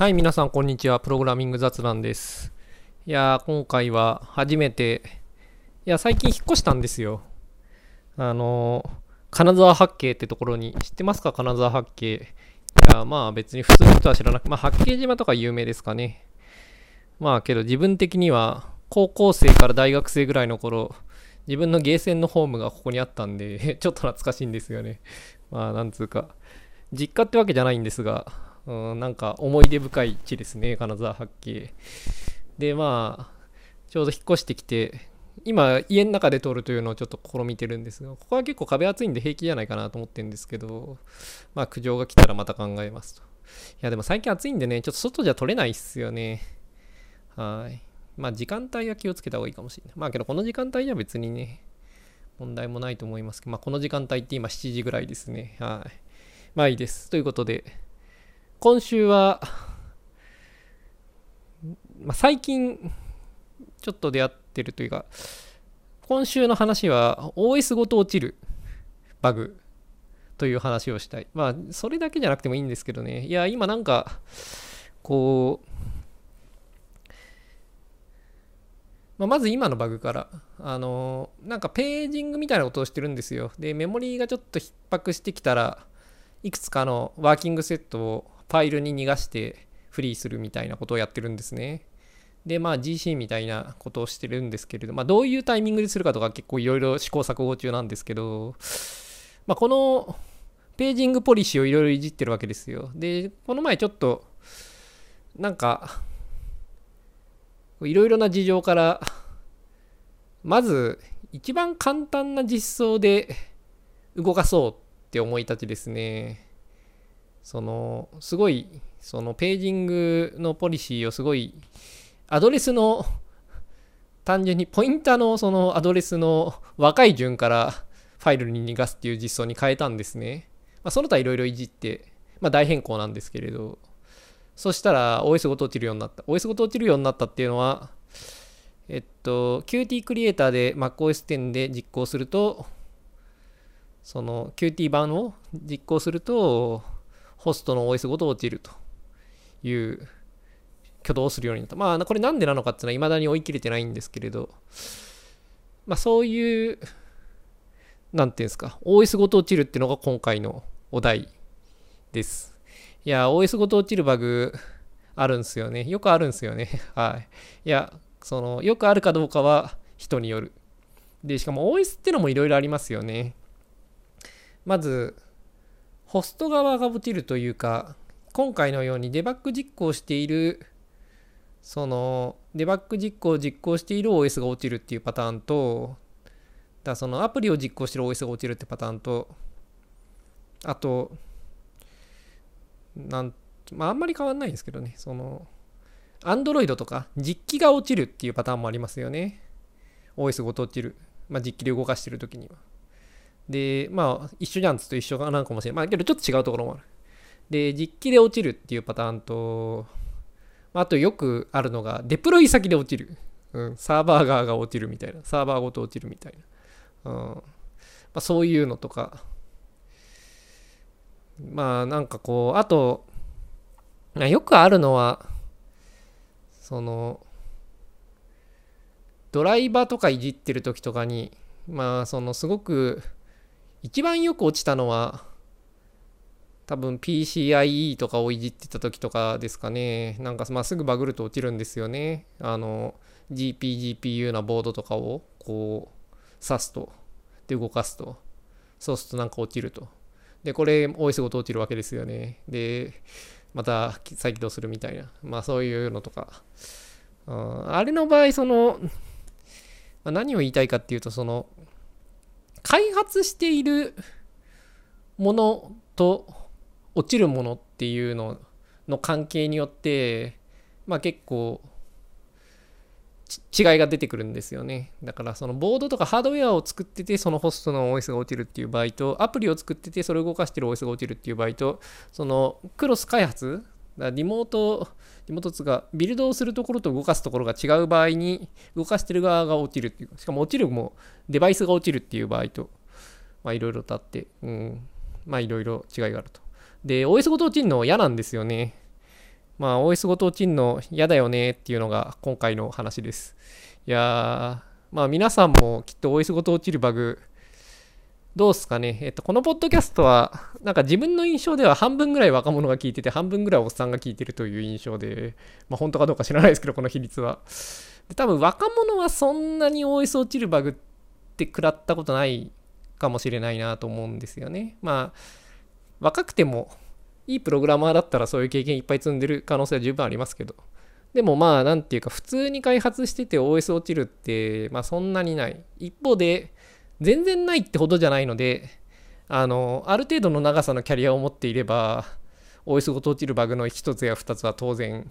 はい、皆さん、こんにちは。プログラミング雑談です。いや今回は初めて、いや、最近引っ越したんですよ。あの金沢八景ってところに、知ってますか？金沢八景。いや、まあ別に普通の人は知らなくまあ八景島とか有名ですかね。まあけど自分的には、高校生から大学生ぐらいの頃、自分のゲーセンのホームがここにあったんで ちょっと懐かしいんですよね。まあ、なんつうか、実家ってわけじゃないんですが、うん、なんか思い出深い地ですね、金沢八景。で、まあ、ちょうど引っ越してきて、今、家の中で撮るというのをちょっと試みてるんですが、ここは結構壁厚いんで平気じゃないかなと思ってるんですけど、まあ、苦情が来たらまた考えますと。いや、でも最近暑いんでね、ちょっと外じゃ撮れないっすよね。はい。まあ、時間帯は気をつけた方がいいかもしれない。まあ、けどこの時間帯じゃ別にね、問題もないと思いますけど、まあ、この時間帯って今7時ぐらいですね。はい。まあいいです。ということで、今週は、まあ、最近、ちょっと出会ってるというか、今週の話は OS ごと落ちるバグという話をしたい。まあ、それだけじゃなくてもいいんですけどね。いや、今なんか、こう、まあ、まず今のバグから、あのなんかページングみたいなことをしてるんですよ。で、メモリーがちょっと逼迫してきたら、いくつかのワーキングセットをファイルに逃がしてフリーするみたいなことをやってるんですね。で、まあ GC みたいなことをしてるんですけれど、まあどういうタイミングでするかとか結構いろいろ試行錯誤中なんですけど、まあこのページングポリシーをいろいろいじってるわけですよ。で、この前ちょっと、なんか、いろいろな事情から、まず一番簡単な実装で動かそうって思い立ちですね。そのすごいそのページングのポリシーをすごいアドレスの単純にポインターのそのアドレスの若い順からファイルに逃がすっていう実装に変えたんですね。まあ、その他いろいろいじって、まあ、大変更なんですけれど、そしたら OS ごと落ちるようになった。OS ごと落ちるようになったっていうのは、えっと、Qt クリエイターで MacOS 10で実行すると、その Qt 版を実行すると、ホストの OS ごと落ちるという挙動をするようになった。まあ、これなんでなのかっていうのは未だに追い切れてないんですけれど、まあそういう、なんていうんですか、OS ごと落ちるっていうのが今回のお題です。いや、OS ごと落ちるバグあるんすよね。よくあるんすよね。はい。いや、その、よくあるかどうかは人による。で、しかも OS ってのもいろいろありますよね。まず、ホスト側が落ちるというか、今回のようにデバッグ実行している、その、デバッグ実行を実行している OS が落ちるっていうパターンと、だそのアプリを実行している OS が落ちるってパターンと、あと、なん、まああんまり変わんないんですけどね、その、Android とか実機が落ちるっていうパターンもありますよね。OS ごと落ちる。まあ実機で動かしてるときには。で、まあ、一緒じゃんつと一緒かなんかもしれない。まあ、けどちょっと違うところもある。で、実機で落ちるっていうパターンと、あとよくあるのが、デプロイ先で落ちる。うん、サーバー側が落ちるみたいな。サーバーごと落ちるみたいな。うんまあ、そういうのとか。まあ、なんかこう、あと、よくあるのは、その、ドライバーとかいじってる時とかに、まあ、そのすごく一番よく落ちたのは、多分 PCIe とかをいじってた時とかですかね。なんかまあすぐバグると落ちるんですよね。あの、GP、GPU なボードとかをこう、刺すと。で、動かすと。そうするとなんか落ちると。で、これ OS ごと落ちるわけですよね。で、また再起動するみたいな。まあそういうのとか。あれの場合、その、ま、何を言いたいかっていうと、その、開発しているものと落ちるものっていうのの関係によってまあ結構違いが出てくるんですよね。だからそのボードとかハードウェアを作っててそのホストの OS が落ちるっていう場合とアプリを作っててそれを動かしてる OS が落ちるっていう場合とそのクロス開発リモートリモートツがビルドをするところと動かすところが違う場合に動かしてる側が落ちるっていうしかも落ちるもデバイスが落ちるっていう場合とまあいろいろとあって、うん、まあいろいろ違いがあると。で OS ごと落ちるの嫌なんですよね。まあ OS ごと落ちんの嫌だよねっていうのが今回の話です。いやー、まあ皆さんもきっと OS ごと落ちるバグどうすかね？えっと、このポッドキャストは、なんか自分の印象では半分ぐらい若者が聞いてて、半分ぐらいおっさんが聞いてるという印象で、まあ本当かどうか知らないですけど、この比率は。で多分若者はそんなに OS 落ちるバグって食らったことないかもしれないなと思うんですよね。まあ、若くても、いいプログラマーだったらそういう経験いっぱい積んでる可能性は十分ありますけど。でもまあ、なんていうか、普通に開発してて OS 落ちるって、まあそんなにない。一方で、全然ないってほどじゃないので、あの、ある程度の長さのキャリアを持っていれば、OS ごと落ちるバグの1つや2つは当然、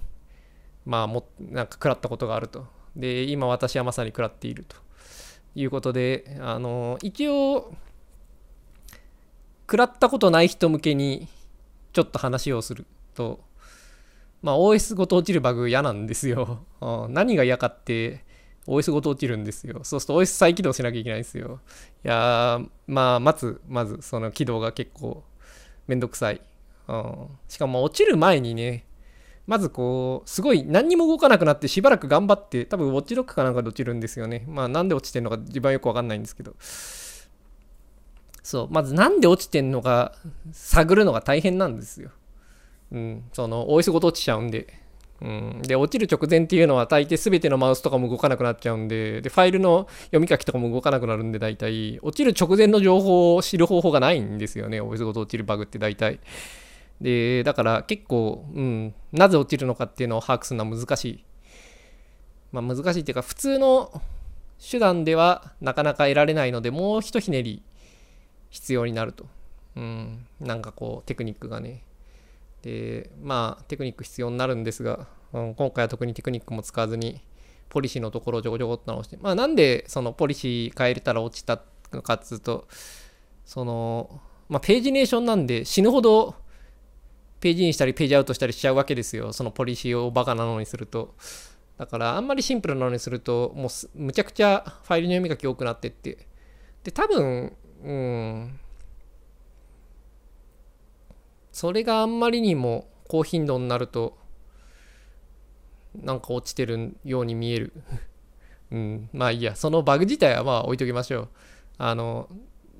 まあ、も、なんか食らったことがあると。で、今私はまさに食らっているということで、あの、一応、食らったことない人向けにちょっと話をすると、まあ、OS ごと落ちるバグ嫌なんですよ。何が嫌かって、OS ごと落ちるんですよ。そうすると OS 再起動しなきゃいけないんですよ。いやー、まあ、まず、まず、その起動が結構めんどくさい。うん、しかも落ちる前にね、まずこう、すごい何にも動かなくなってしばらく頑張って、多分ウォッチロックかなんかで落ちるんですよね。まあなんで落ちてんのか自分はよくわかんないんですけど。そう、まずなんで落ちてんのか探るのが大変なんですよ。うん、その OS ごと落ちちゃうんで。うん、で、落ちる直前っていうのは大抵全てのマウスとかも動かなくなっちゃうんで、で、ファイルの読み書きとかも動かなくなるんで、大体、落ちる直前の情報を知る方法がないんですよね。OS ごと落ちるバグって大体。で、だから結構、うん、なぜ落ちるのかっていうのを把握するのは難しい。まあ難しいっていうか、普通の手段ではなかなか得られないので、もうひとひねり必要になると。うん、なんかこう、テクニックがね。でまあテクニック必要になるんですが、うん、今回は特にテクニックも使わずにポリシーのところをちょこちょこっと直してまあなんでそのポリシー変えれたら落ちたのかっつうとそのまあページネーションなんで死ぬほどページにしたりページアウトしたりしちゃうわけですよ。そのポリシーをバカなのにすると。だからあんまりシンプルなのにするともうむちゃくちゃファイルの読み書き多くなってって。で多分うんそれがあんまりにも高頻度になるとなんか落ちてるように見える。うん。まあいいや。そのバグ自体はまあ置いときましょう。あの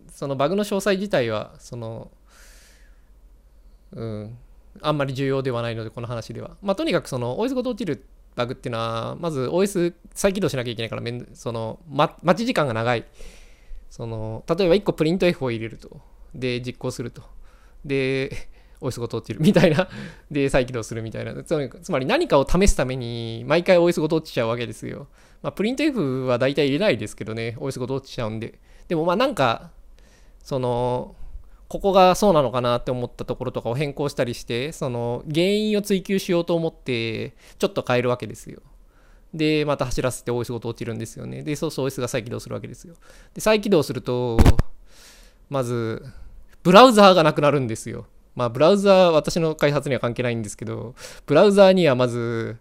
そのバグの詳細自体はそのうん。あんまり重要ではないのでこの話では。まあとにかくその OS ごと落ちるバグっていうのはまず OS 再起動しなきゃいけないからめんその、ま、待ち時間が長い。その例えば1個プリント F を入れると。で実行すると。で OS ごと落ちるみたいな。で再起動するみたいな。つまり何かを試すために毎回 OS ごと落ちちゃうわけですよ。まあプリント F は大体入れないですけどね。OS ごと落ちちゃうんで。でもまあなんかそのここがそうなのかなって思ったところとかを変更したりしてその原因を追求しようと思ってちょっと変えるわけですよ。でまた走らせて OS ごと落ちるんですよね。でそうそう OS が再起動するわけですよ。で再起動するとまずブラウザーがなくなるんですよまあ、ブラウザー、私の開発には関係ないんですけど、ブラウザーにはまず、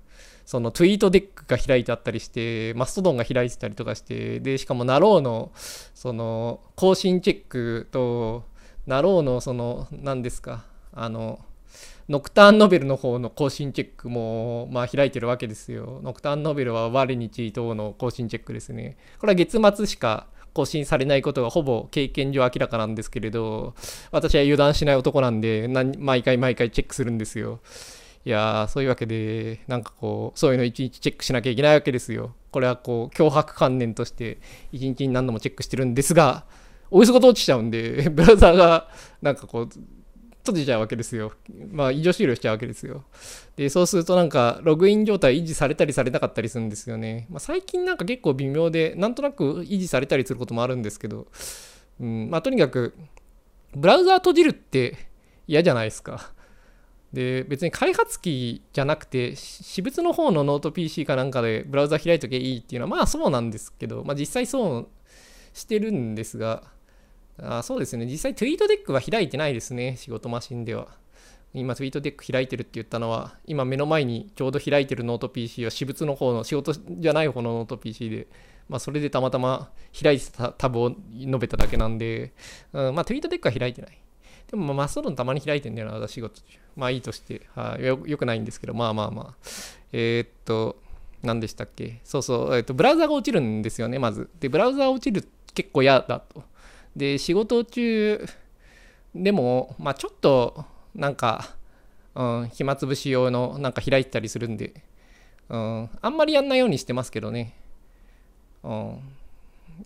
その TweetDeck が開いてあったりして、 Mastodon が開いてたりとかして、で、しかもなろうの、その、更新チェックと、なろうの、その、何ですか、あの、ノクターンノベルの方の更新チェックも、まあ、開いてるわけですよ。ノクターンノベルは我日等の更新チェックですね。これは月末しか更新されないことがほぼ経験上明らかなんですけれど、私は油断しない男なんで、毎回毎回チェックするんですよ。いや、そういうわけで、なんかこう、そういうの一日チェックしなきゃいけないわけですよ。これはこう、脅迫観念として、一日に何度もチェックしてるんですが、およそごと落ちちゃうんで、ブラウザーが、なんかこう、閉じちゃうわけですよ。まあ、異常終了しちゃうわけですよ。で、そうするとなんか、ログイン状態維持されたりされなかったりするんですよね。まあ、最近なんか結構微妙で、なんとなく維持されたりすることもあるんですけど、うん、まあ、とにかく、ブラウザー閉じるって嫌じゃないですか。で、別に開発機じゃなくて、私物の方のノート PC かなんかでブラウザ開いときゃいいっていうのは、まあそうなんですけど、まあ実際そうしてるんですが、あそうですね。実際、 TweetDeck は開いてないですね。仕事マシンでは。今、 TweetDeck 開いてるって言ったのは、今目の前にちょうど開いてるノート PC は私物の方の仕事じゃない方のノート PC で、まあ、それでたまたま開いてたタブを述べただけなんで、うん、まあ、 TweetDeck は開いてない。でもまあ Mastodon たまに開いてんだよな、私仕事中。まあいいとして、はあ、よよくないんですけど、まあまあまあ。えー、っと、何でしたっけ？そうそう、えー、っと、ブラウザが落ちるんですよね、まず。で、ブラウザが落ちる結構嫌だと。で、仕事中でも、まあちょっと、なんか、うん、暇つぶし用のなんか開いてたりするんで、うん、あんまりやんないようにしてますけどね。うん。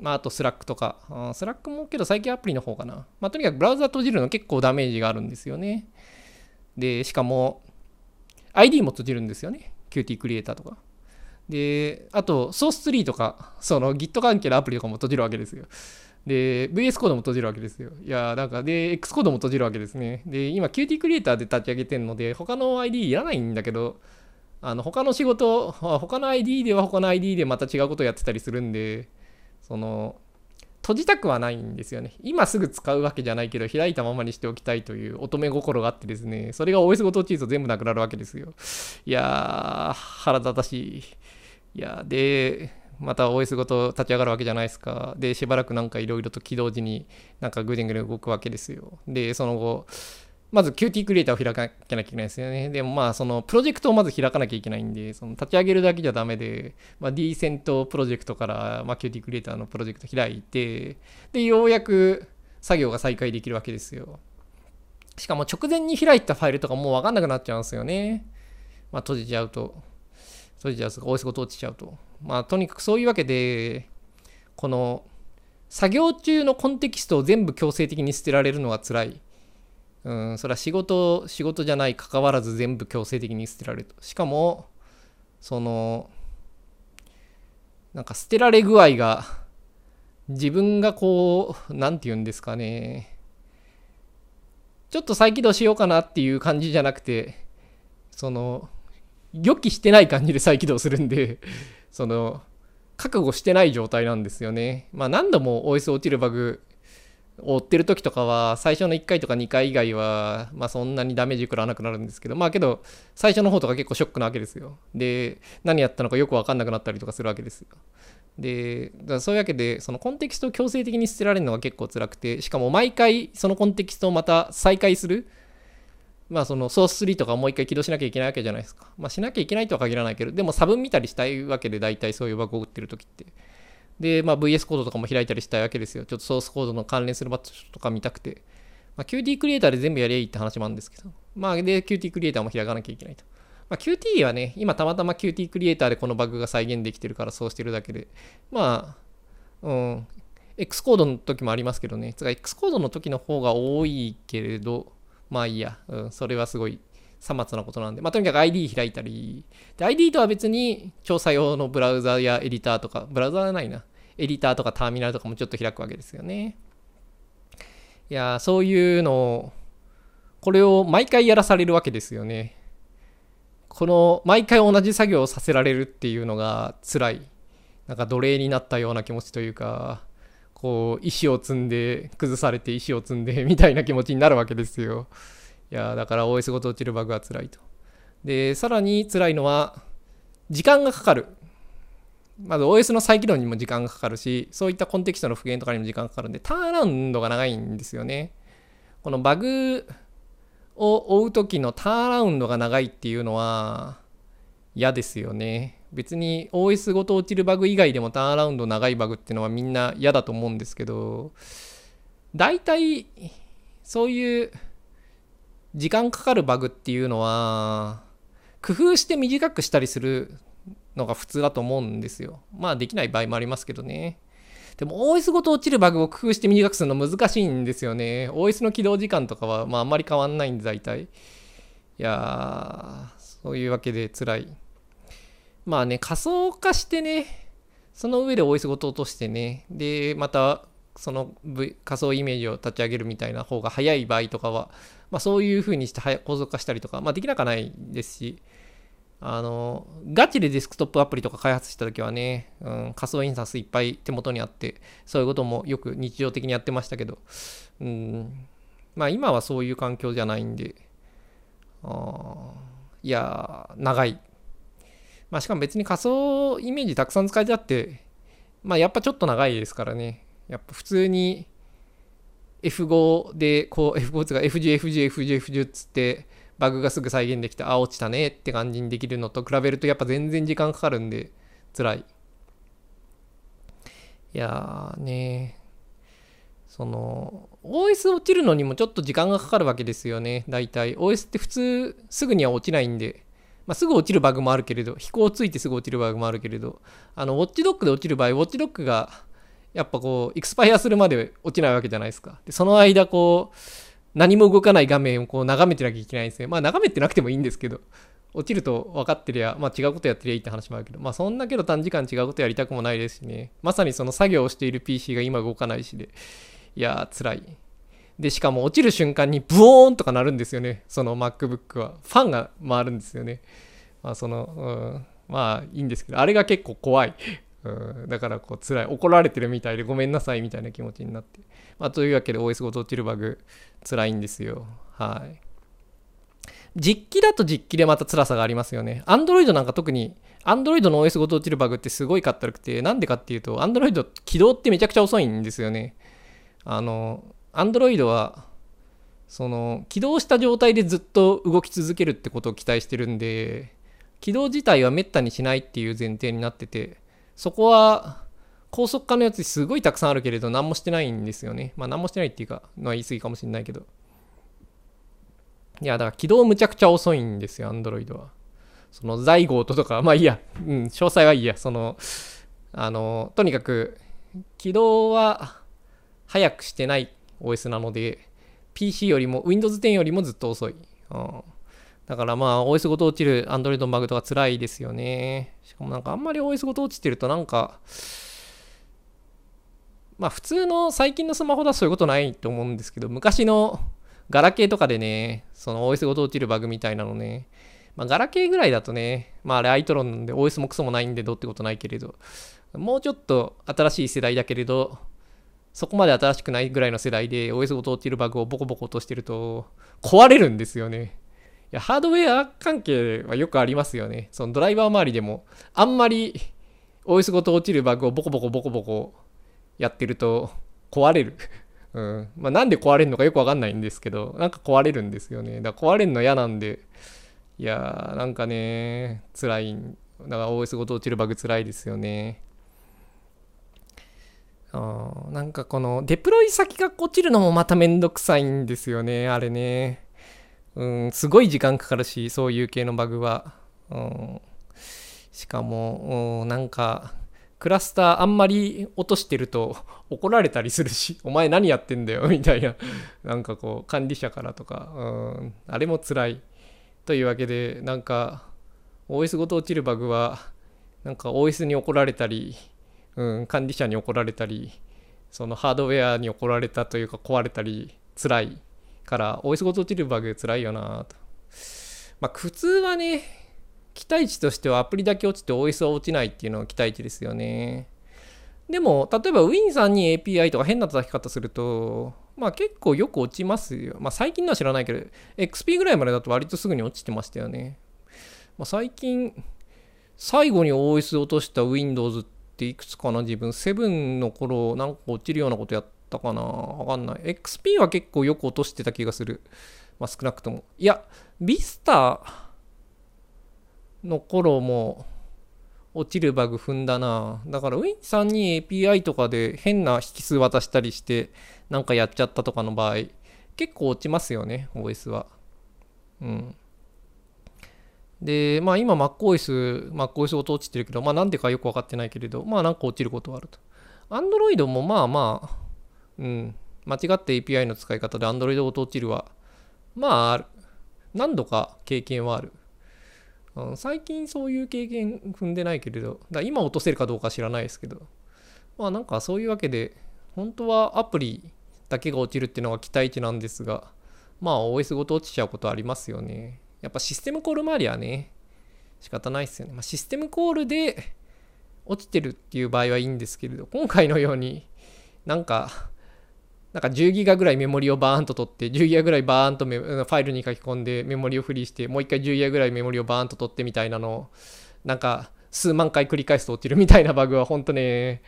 まあ、あと Slack とか、うん、 Slack もけど最近アプリの方かな。まあ、とにかくブラウザ閉じるの結構ダメージがあるんですよね。で、しかも、ID も閉じるんですよね。Qt クリエイターとか。で、あと、ソース3とか、その Git 関係のアプリとかも閉じるわけですよ。で、VS コードも閉じるわけですよ。いや、なんか、で、X コードも閉じるわけですね。で、今、Qt クリエイターで立ち上げてるので、他の ID いらないんだけど、あの、他の仕事、他の ID では他の ID でまた違うことやってたりするんで、その、閉じたくはないんですよね。今すぐ使うわけじゃないけど、開いたままにしておきたいという乙女心があってですね、それが OS ごとチーズ全部なくなるわけですよ。いやー、腹立たしい。いやで、また OS ごと立ち上がるわけじゃないですか。で、しばらくなんかいろいろと起動時になんかぐでんぐで動くわけですよ。で、その後、まず Qt クリエイターを開かなきゃいけないですよね。でもまあ、そのプロジェクトをまず開かなきゃいけないんで、その立ち上げるだけじゃダメで、まあ、ディーセントプロジェクトから、まあ、Qt クリエイターのプロジェクト開いて、で、ようやく作業が再開できるわけですよ。しかも直前に開いたファイルとかもうわかんなくなっちゃうんですよね。まあ、閉じちゃうと。閉じゃうと、OS ごと落ちちゃうと。まあ、とにかくそういうわけで、この、作業中のコンテキストを全部強制的に捨てられるのは辛い。うん、それは仕事、仕事じゃない関わらず全部強制的に捨てられると。しかも、その、なんか捨てられ具合が、自分がこう、なんて言うんですかね、ちょっと再起動しようかなっていう感じじゃなくて、その、予期してない感じで再起動するんで、その、覚悟してない状態なんですよね。まあ何度も OS 落ちるバグ追ってる時とかは最初の1回とか2回以外はまあそんなにダメージ食らわなくなるんですけどまあけど最初の方とか結構ショックなわけですよで何やったのかよく分かんなくなったりとかするわけですよでだそういうわけでそのコンテキストを強制的に捨てられるのが結構辛くてしかも毎回そのコンテキストをまた再開するまあそのソース3とかもう一回起動しなきゃいけないわけじゃないですかまあしなきゃいけないとは限らないけどでも差分見たりしたいわけで大体そういうバグを打ってる時ってで、まあ、VS コードとかも開いたりしたいわけですよ。ちょっとソースコードの関連するバッチとか見たくて。まあ、Qt クリエイターで全部やりゃいいって話もあるんですけど。まあ、で、Qt クリエイターも開かなきゃいけないと。まあ、Qt はね、今たまたま Qt クリエイターでこのバグが再現できてるからそうしてるだけで。まあ、うん。X コードの時もありますけどね。つか X コードの時の方が多いけれど、まあいいや。うん、それはすごいさまつなことなんで、まあ、とにかく ID 開いたり、で ID とは別に調査用のブラウザやエディターとか、ブラウザはないな。エディターとかターミナルとかもちょっと開くわけですよね。いや、そういうのを、これを毎回やらされるわけですよね。この毎回同じ作業をさせられるっていうのが辛い。なんか奴隷になったような気持ちというか、こう、石を積んで、崩されて石を積んでみたいな気持ちになるわけですよ。いや、だから OS ごと落ちるバグは辛いと。で、さらに辛いのは、時間がかかる。まず OS の再起動にも時間がかかるし、そういったコンテキストの復元とかにも時間がかかるんで、ターンラウンドが長いんですよね。このバグを追う時のターンラウンドが長いっていうのは嫌ですよね。別に OS ごと落ちるバグ以外でもターンアラウンド長いバグっていうのはみんな嫌だと思うんですけど、大体そういう時間かかるバグっていうのは工夫して短くしたりするのが普通だと思うんですよ。まあできない場合もありますけどね。でも OS ごと落ちるバグを工夫して短くするの難しいんですよね。OS の起動時間とかはまああんまり変わんないんで大体。いやー、そういうわけで辛い。まあね、仮想化してね、その上で OS ごと落としてね、で、またその、仮想イメージを立ち上げるみたいな方が早い場合とかは、まあそういう風にして構造化したりとか、まあできなくはないですし、あの、ガチでデスクトップアプリとか開発した時はね、うん、仮想印刷いっぱい手元にあって、そういうこともよく日常的にやってましたけど、うん、まあ今はそういう環境じゃないんで、あいや、長い。まあしかも別に仮想イメージたくさん使えてあって、まあやっぱちょっと長いですからね。やっぱ普通に F5 でこう F5 つか FG、FG、FG、FG っつってバグがすぐ再現できて、あ、落ちたねって感じにできるのと比べるとやっぱ全然時間かかるんで辛い。いやーねその OS 落ちるのにもちょっと時間がかかるわけですよね大体 OS って普通すぐには落ちないんで、まあ、すぐ落ちるバグもあるけれど飛行ついてすぐ落ちるバグもあるけれどあのウォッチドックで落ちる場合ウォッチドックがやっぱこうエクスパイアするまで落ちないわけじゃないですかでその間こう何も動かない画面をこう眺めてなきゃいけないんですねまあ眺めてなくてもいいんですけど落ちると分かってりゃ、まあ違うことやってりゃいいって話もあるけど、まあそんなけど短時間違うことやりたくもないですしね。まさにその作業をしている PC が今動かないしで、いやー辛い。で、しかも落ちる瞬間にブオーンとかなるんですよね。その MacBook は。ファンが回るんですよね。まあその、うん、まあいいんですけど、あれが結構怖い。うん、だからこう辛い。怒られてるみたいでごめんなさいみたいな気持ちになって。まあというわけで OS ごと落ちるバグ辛いんですよ。はい。実機だと実機でまた辛さがありますよね。Android なんか特に、Android の OS ごと落ちるバグってすごいかったるくて、なんでかっていうと、Android 起動ってめちゃくちゃ遅いんですよね。あの、Android は、その、起動した状態でずっと動き続けるってことを期待してるんで、起動自体はめったにしないっていう前提になってて、そこは、高速化のやつすごいたくさんあるけれど、何もしてないんですよね。まあ何もしてないっていうか、まあ言い過ぎかもしれないけど。いや、だから起動むちゃくちゃ遅いんですよ、Android は。その、在ゴートとか、まあいいや、うん、詳細はいいや、その、あの、とにかく、起動は早くしてない OS なので、PC よりも、Windows 10よりもずっと遅い。うん、だからまあ、OS ごと落ちる Android のバグとか辛いですよね。しかもなんかあんまり OS ごと落ちてるとなんか、まあ普通の最近のスマホだとそういうことないと思うんですけど、昔のガラケーとかでね、その OS ごと落ちるバグみたいなのね、まあ、ガラケーぐらいだとね、まああれアイトロンで OS もクソもないんでどうってことないけれど、もうちょっと新しい世代だけれど、そこまで新しくないぐらいの世代で OS ごと落ちるバグをボコボコ落としてると壊れるんですよね。いや、ハードウェア関係はよくありますよね。そのドライバー周りでも、あんまり OS ごと落ちるバグをボコボコボコボコやってると壊れる うん。まあ、なんで壊れるのかよくわかんないんですけど、なんか壊れるんですよね。だから壊れるの嫌なんで、いやー、なんかね、辛い。だから OS ごと落ちるバグ辛いですよね。なんかこのデプロイ先が落ちるのもまためんどくさいんですよね、あれね。うん、すごい時間かかるし、そういう系のバグは。うん、しかも、うん、なんか、クラスターあんまり落としてると怒られたりするし、お前何やってんだよみたいな、なんかこう管理者からとか、うん、あれも辛い。というわけで、なんか OS ごと落ちるバグは、なんか OS に怒られたり、うん、管理者に怒られたり、そのハードウェアに怒られたというか壊れたり辛いから OS ごと落ちるバグ辛いよなと。まあ普通はね、期待値としてはアプリだけ落ちて OS は落ちないっていうのが期待値ですよね。でも、例えば Win さんに API とか変な叩き方すると、まあ結構よく落ちますよ。まあ最近のは知らないけど、XP ぐらいまでだと割とすぐに落ちてましたよね。まあ、最近、最後に OS 落とした Windows ってっていくつかな自分、7の頃なんか落ちるようなことやったかなわかんない。XP は結構よく落としてた気がする。まあ少なくとも。いや、Vista の頃も落ちるバグ踏んだな。だから Win さんに API とかで変な引数渡したりしてなんかやっちゃったとかの場合結構落ちますよね OS は。うん。で、まあ今 MacOS、MacOS 音落ちてるけど、まあなんでかよくわかってないけれど、まあなんか落ちることはあると。Android もまあまあ、うん、間違って API の使い方で Android 音落ちるは、まあ。何度か経験はある。最近そういう経験踏んでないけれど、だ今落とせるかどうか知らないですけど、まあなんかそういうわけで、本当はアプリだけが落ちるっていうのが期待値なんですが、まあ OS ごと落ちちゃうことありますよね。やっぱシステムコール周りはね、仕方ないですよね。まあ、システムコールで落ちてるっていう場合はいいんですけれど、今回のようになんかなんか10ギガぐらいメモリをバーンと取って、10ギガぐらいバーンとファイルに書き込んでメモリをフリーして、もう一回10ギガぐらいメモリをバーンと取ってみたいなのを、なんか数万回繰り返すと落ちるみたいなバグは本当ね、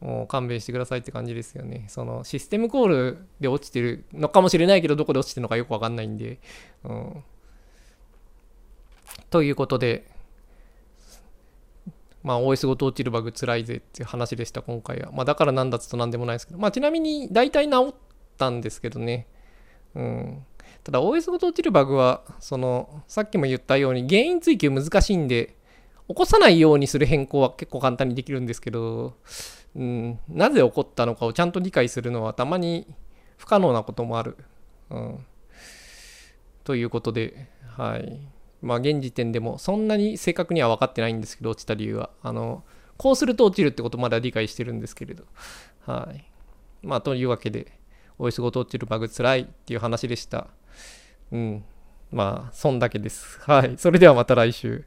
もう勘弁してくださいって感じですよね。そのシステムコールで落ちてるのかもしれないけど、どこで落ちてるのかよくわかんないんで。うん、ということで、まあ OS ごと落ちるバグつらいぜっていう話でした、今回は。まあだからなんだっとなんでもないですけど、まあちなみに大体治ったんですけどね。うん。ただ OS ごと落ちるバグは、その、さっきも言ったように原因追求難しいんで、起こさないようにする変更は結構簡単にできるんですけど、うん、なぜ起こったのかをちゃんと理解するのはたまに不可能なこともある。うん、ということで、はい。まあ現時点でもそんなに正確には分かってないんですけど、落ちた理由は。あの、こうすると落ちるってことまだ理解してるんですけれど。はい。まあというわけで、OS ごと落ちるバグつらいっていう話でした。うん。まあ、そんだけです。はい。それではまた来週。